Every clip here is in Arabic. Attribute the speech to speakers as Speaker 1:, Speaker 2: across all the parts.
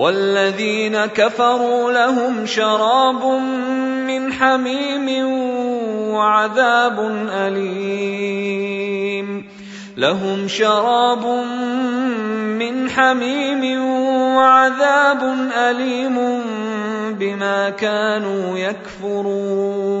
Speaker 1: والذين كفروا لهم شراب من حميم وعذاب أليم. لهم شراب من حميم وعذاب أليم بما كانوا يكفرون.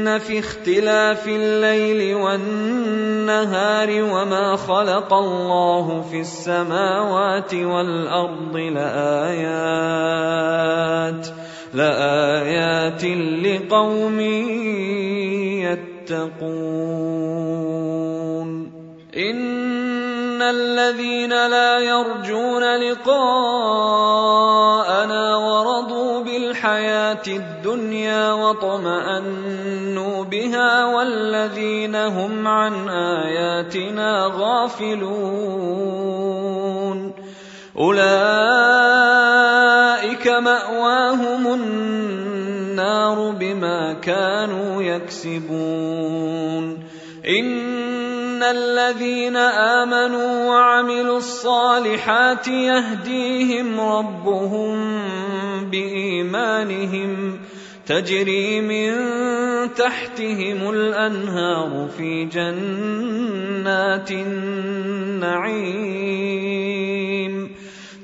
Speaker 1: إن في اختلاف الليل والنهار وما خلق الله في السماوات والأرض لآيات لآيات لقوم يتقون. إن الذين لا يرجون لقاءنا بالحياة الدنيا واطمانوا بها والذين هم عن آياتنا غافلون. أولئك مأواهم النار بما كانوا يكسبون. إن الذين آمنوا وعملوا الصالحات يهديهم ربهم بإيمانهم تجري من تحتهم الأنهار في جنات النعيم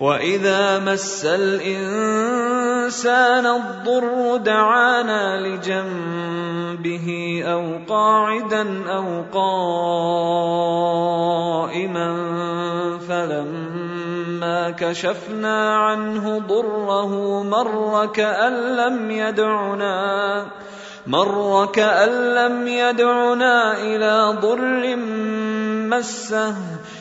Speaker 1: واذا مس الانسان الضر دعانا لجنبه أو قاعدا أو قائما فلما كشفنا عنه ضره مر كان لم يدعنا مر كأن لم يدعنا إلى ضر مسه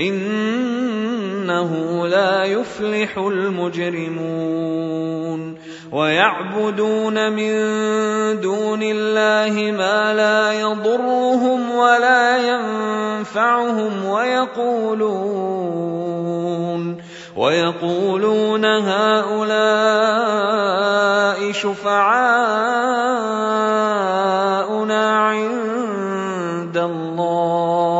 Speaker 1: إنه لا يفلح المجرمون ويعبدون من دون الله ما لا يضرهم ولا ينفعهم ويقولون ويقولون هؤلاء شفعاؤنا عند الله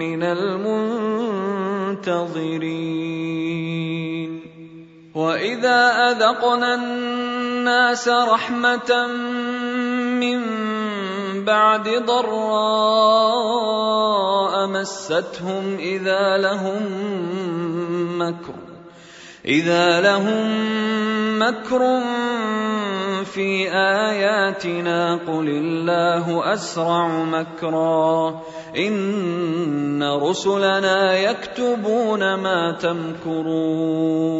Speaker 1: من المنتظرين. وإذا أذقنا الناس رحمة من بعد ضراء مستهم إذا لهم مكر إذا لهم مكر في آياتنا قل الله أسرع مكرا. رسلنا يكتبون ما تمكرون.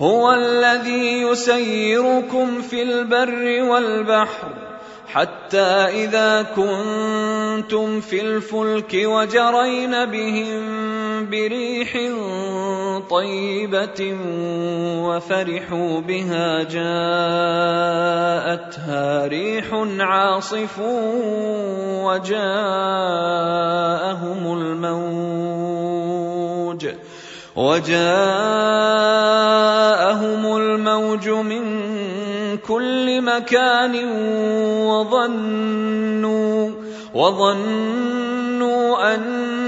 Speaker 1: هو الذي يسيركم في البر والبحر حتى إذا كنتم في الفلك وجرين بهم بريح طيبة وفرحوا بها جاءتها ريح عاصف وجاءهم الموج وجاءهم الموج من كل مكان وظنوا وظنوا أن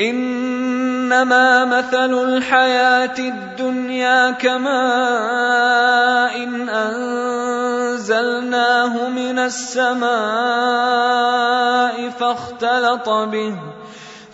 Speaker 1: إنما مثل الحياة الدنيا كماء إن أنزلناه من السماء فاختلط به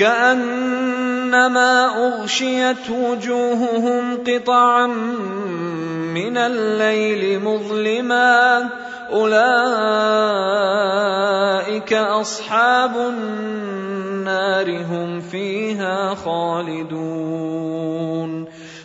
Speaker 1: كأنما أغشيت وجوههم قطعا من الليل مظلما أولئك أصحاب النار هم فيها خالدون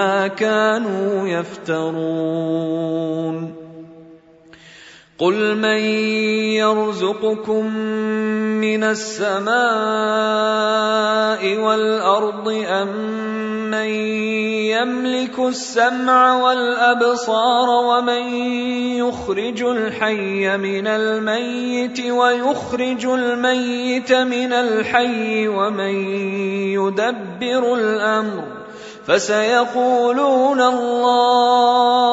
Speaker 1: ما كانوا يفترون. قل من يرزقكم من السماء والارض ام من يملك السمع والابصار ومن يخرج الحي من الميت ويخرج الميت من الحي ومن يدبر الامر فسيقولون الله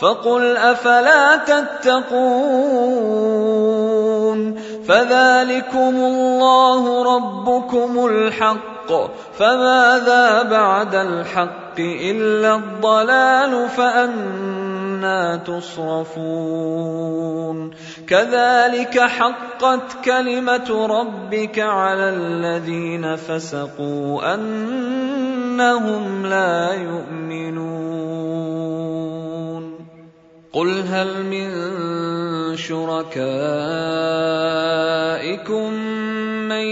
Speaker 1: فقل أفلا تتقون فذلكم الله ربكم الحق فماذا بعد الحق إلا الضلال فانى تصرفون. كذلك حقت كلمة ربك على الذين فسقوا أنهم لا يؤمنون. قل هل من شركائكم من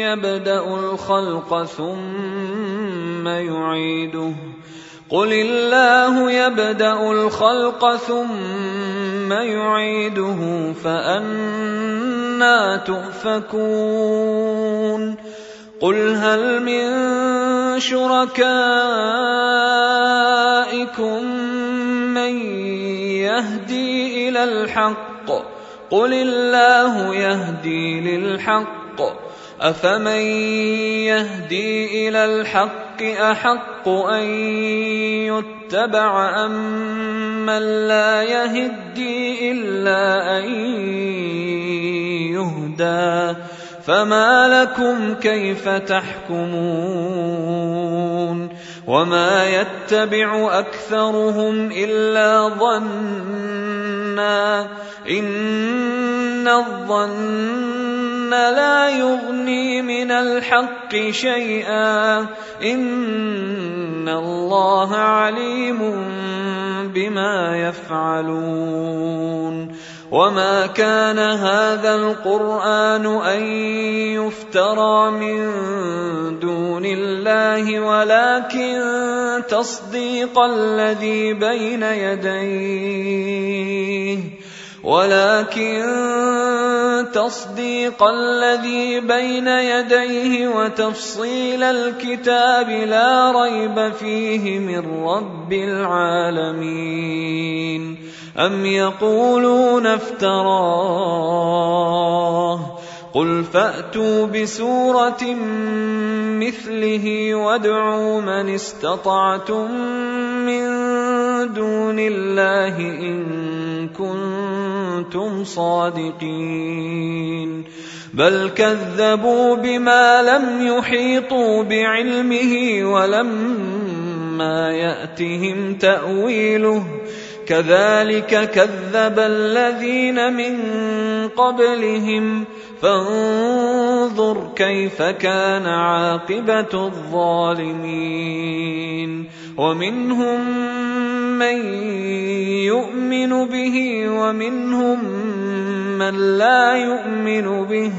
Speaker 1: يبدأ الخلق ثم يعيده؟ قل الله يبدا الخلق ثم يعيده فانا تؤفكون قل هل من شركائكم من يهدي إلى الحق قل الله يهدي للحق افمن يهدي إلى الحق أحق أن يتبع امن لا يهدي إلا أن يهدى فما لكم كيف تحكمون وما يتبع أكثرهم إلا ظنا إن الظن لا يغني من الحق شيئا ان الله عليم بما يفعلون وما كان هذا القران ان يفترى من دون الله ولكن تصديق الذي بين يديه ولكن تصديق الذي بين يديه وتفصيل الكتاب لا ريب فيه من رب العالمين. أم يقولون افتراه؟ قل فأتوا بسورة مثله وادعوا من استطعتم من دون الله إن كنتم صادقين. بل كذبوا بما لم يحيطوا بعلمه ولما يأتهم تأويله. كذلك كذب الذين من قبلهم. فانظر كيف كان عاقبة الظالمين. ومنهم من يؤمن به ومنهم من لا يؤمن به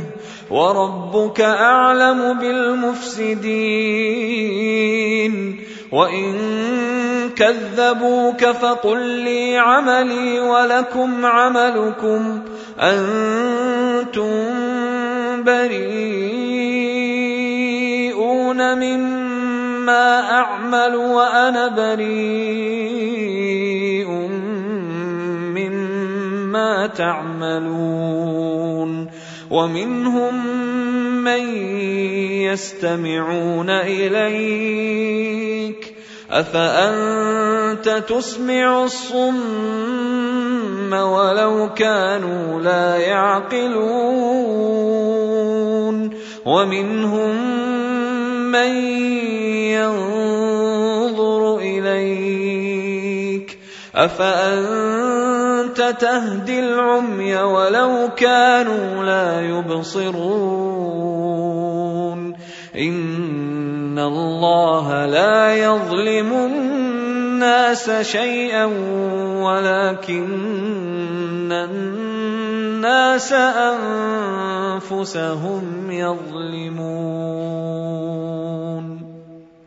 Speaker 1: وربك أعلم بالمفسدين وإن كذبوك فقل لي عملي ولكم عملكم أنتم بريئون مما أعمل وأنا بريء مما تعملون ومنهم من يستمعون إليك أفأنت تسمع الصم ولو كانوا لا يعقلون ومنهم من ينظر إليك أفأنت تهدي العمي ولو كانوا لا يبصرون إن الله لا يظلم الناس شيئا ولكن الناس أنفسهم يظلمون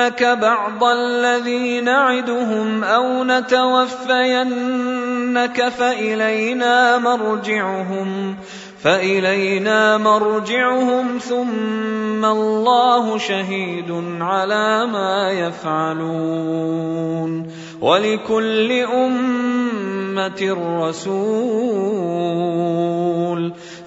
Speaker 1: نرينك بعض الذي نعدهم أو نتوفينك فالينا مرجعهم فإلينا مرجعهم ثم الله شهيد على ما يفعلون ولكل أمة رسول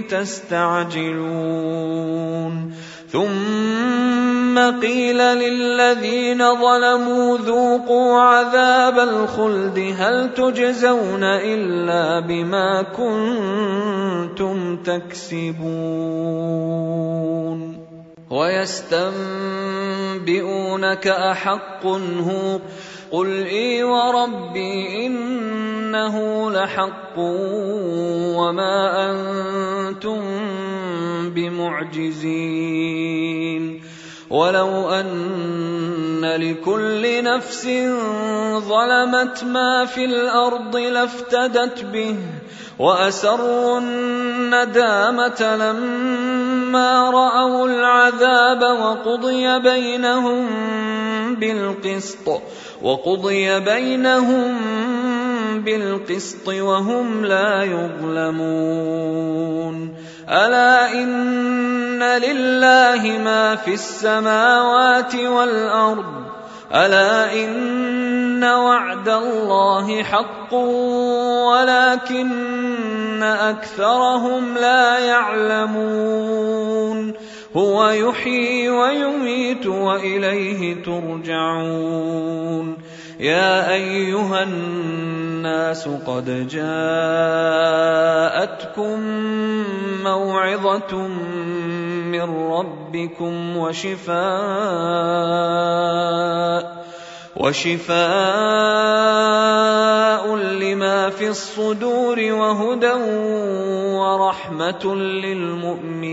Speaker 1: تستعجلون. ثم قيل للذين ظلموا ذوقوا عذاب الخلد هل تجزون إلا بما كنتم تكسبون؟ ويستنبئونك أحق هو قل اي وربي انه لحق وما أنتم بمعجزين ولو أن لكل نفس ظلمت ما في الأرض لافتدت به وأسروا الندامة لما رأوا العذاب وقضي بينهم بالقسط وقضي بينهم بالقسط وهم لا يظلمون. ألا إن لله ما في السماوات والأرض؟ ألا إن وعد الله حق ولكن أكثرهم لا يعلمون. هو يحيي ويميت وإليه ترجعون. يا أيها الناس قد جاءتكم موعظة من ربكم وشفاء وشفاء لما في الصدور وهدى ورحمة للمؤمنين.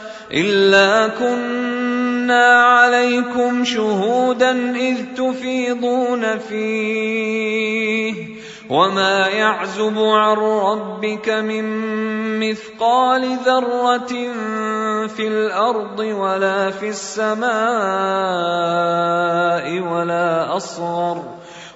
Speaker 1: إلا كنا عليكم شهودا إذ تفيضون فيه وما يعزب عن ربك من مثقال ذرة في الأرض ولا في السماء ولا أصغر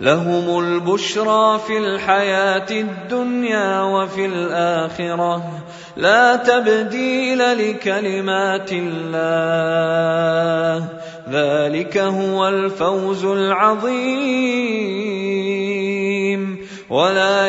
Speaker 1: لهم البشرى في الحياة الدنيا وفي الآخرة. لا تبديل لكلمات الله. ذلك هو الفوز العظيم. ولا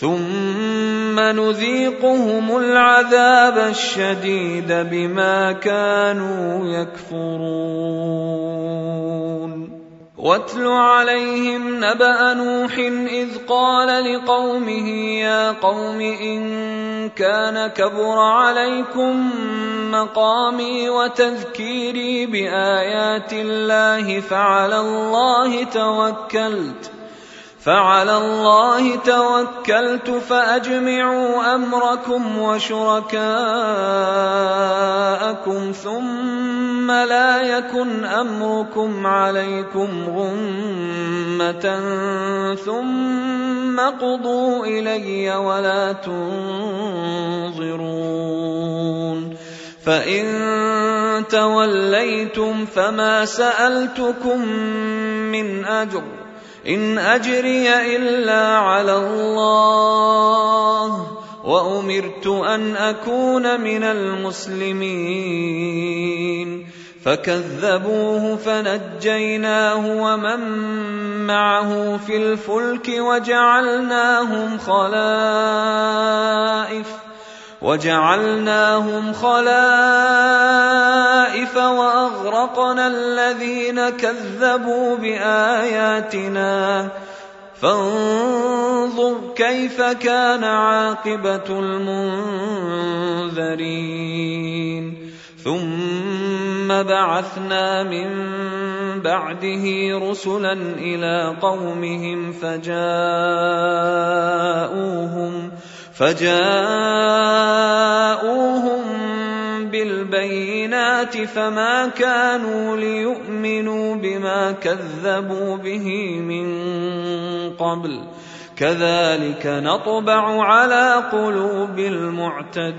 Speaker 1: ثم نذيقهم العذاب الشديد بما كانوا يكفرون. واتل عليهم نبأ نوح إذ قال لقومه يا قوم إن كان كبر عليكم مقامي وتذكيري بآيات الله فعلى الله توكلت. فعلى الله توكلت فأجمعوا أمركم وشركاءكم ثم لا يكن أمركم عليكم غمة ثم قضوا إلي ولا تنظرون فإن توليتم فما سألتكم من أجر إن أجري إلا على الله وأمرت أن أكون من المسلمين فكذبوه فنجيناه ومن معه في الفلك وجعلناهم خلائف وجعلناهم خلائف وأغرقنا الذين كذبوا بآياتنا. فانظر كيف كان عاقبة المنذرين. ثم بعثنا من بعده رسلا إلى قومهم فجاءوهم فجاءوهم بالبينات فما كانوا ليؤمنوا بما كذبوا به من قبل. كذلك نطبع على قلوب المعتدين.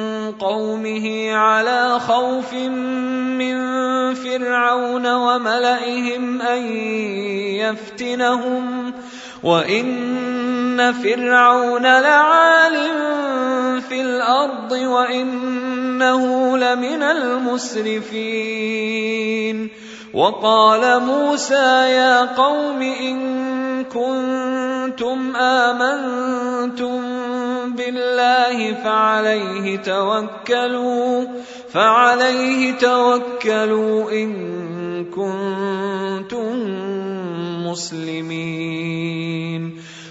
Speaker 1: قومه على خوف من فرعون وملئهم أن يفتنهم وإن فرعون لعال في الأرض وإنه لمن المسرفين وقال موسى يا قوم إن كنتم آمنتم بالله فعليه توكلوا فعليه توكلوا إن كنتم مسلمين.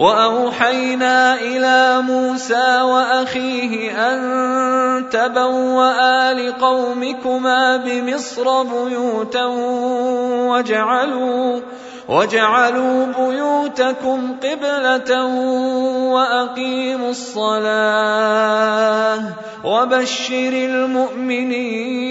Speaker 1: وأوحينا إلى موسى وأخيه أن تبوأ لقومكما بمصر بيوتا واجعلوا واجعلوا بيوتكم قبلة وأقيموا الصلاة وبشر المؤمنين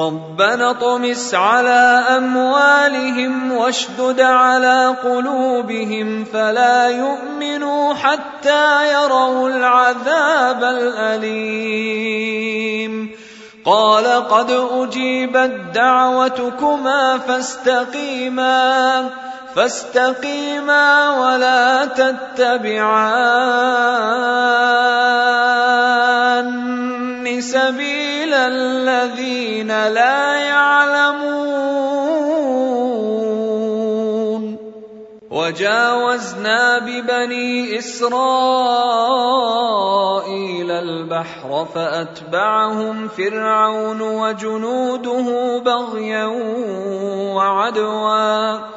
Speaker 1: ربنا اطمس على أموالهم واشدد على قلوبهم فلا يؤمنوا حتى يروا العذاب الأليم. قال قد أجيبت دعوتكما فاستقيما فاستقيما ولا تتبعان. سبيل الذين لا يعلمون وجاوزنا ببني اسرائيل البحر فاتبعهم فرعون وجنوده بغيا وعدوا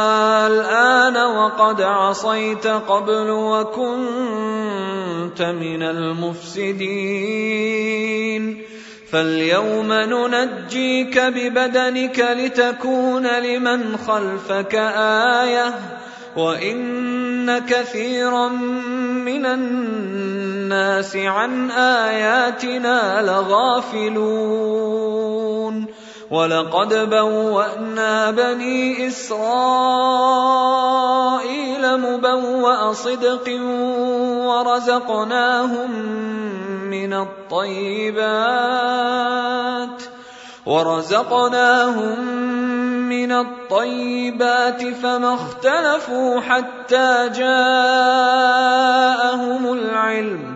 Speaker 1: الان وقد عصيت قبل وكنت من المفسدين. فاليوم ننجيك ببدنك لتكون لمن خلفك آية وإن كثيرا من الناس عن آياتنا لغافلون. ولقد بوانا بني اسرائيل مبوا صدق ورزقناهم من الطيبات ورزقناهم من الطيبات فما اختلفوا حتى جاءهم العلم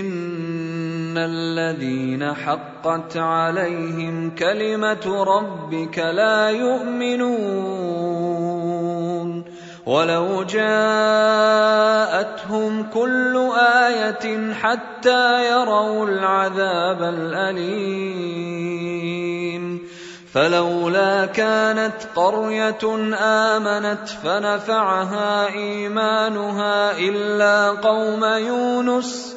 Speaker 1: ان الذين حقت عليهم كلمه ربك لا يؤمنون ولو جاءتهم كل إيه حتى يروا العذاب الاليم فلولا كانت قريه امنت فنفعها ايمانها الا قوم يونس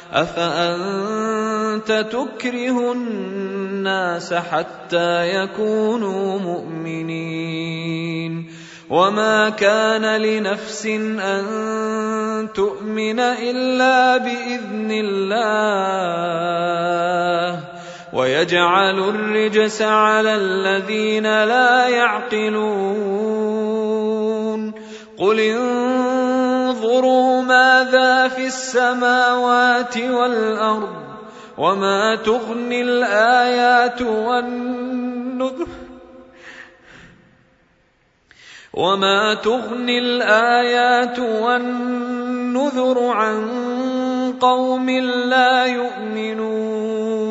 Speaker 1: أفأنت تكره الناس حتى يكونوا مؤمنين؟ وما كان لنفس أن تؤمن إلا بإذن الله. ويجعل الرجس على الذين لا يعقلون. قل انظروا ماذا في السماوات والأرض وما تغني الآيات والنذر وما تغني الآيات والنذر عن قوم لا يؤمنون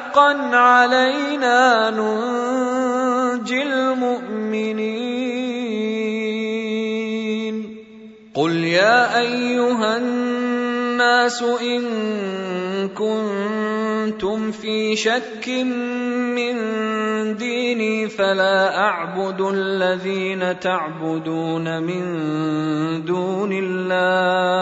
Speaker 1: حقا علينا ننجي المؤمنين. قل يا أيها الناس إن كنتم في شك من ديني فلا أعبد الذين تعبدون من دون الله.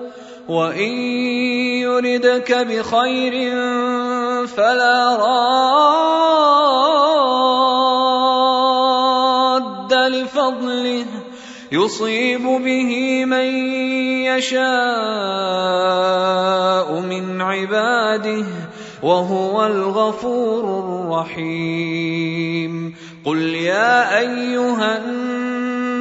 Speaker 1: وان يردك بخير فلا راد لفضله يصيب به من يشاء من عباده وهو الغفور الرحيم قل يا ايها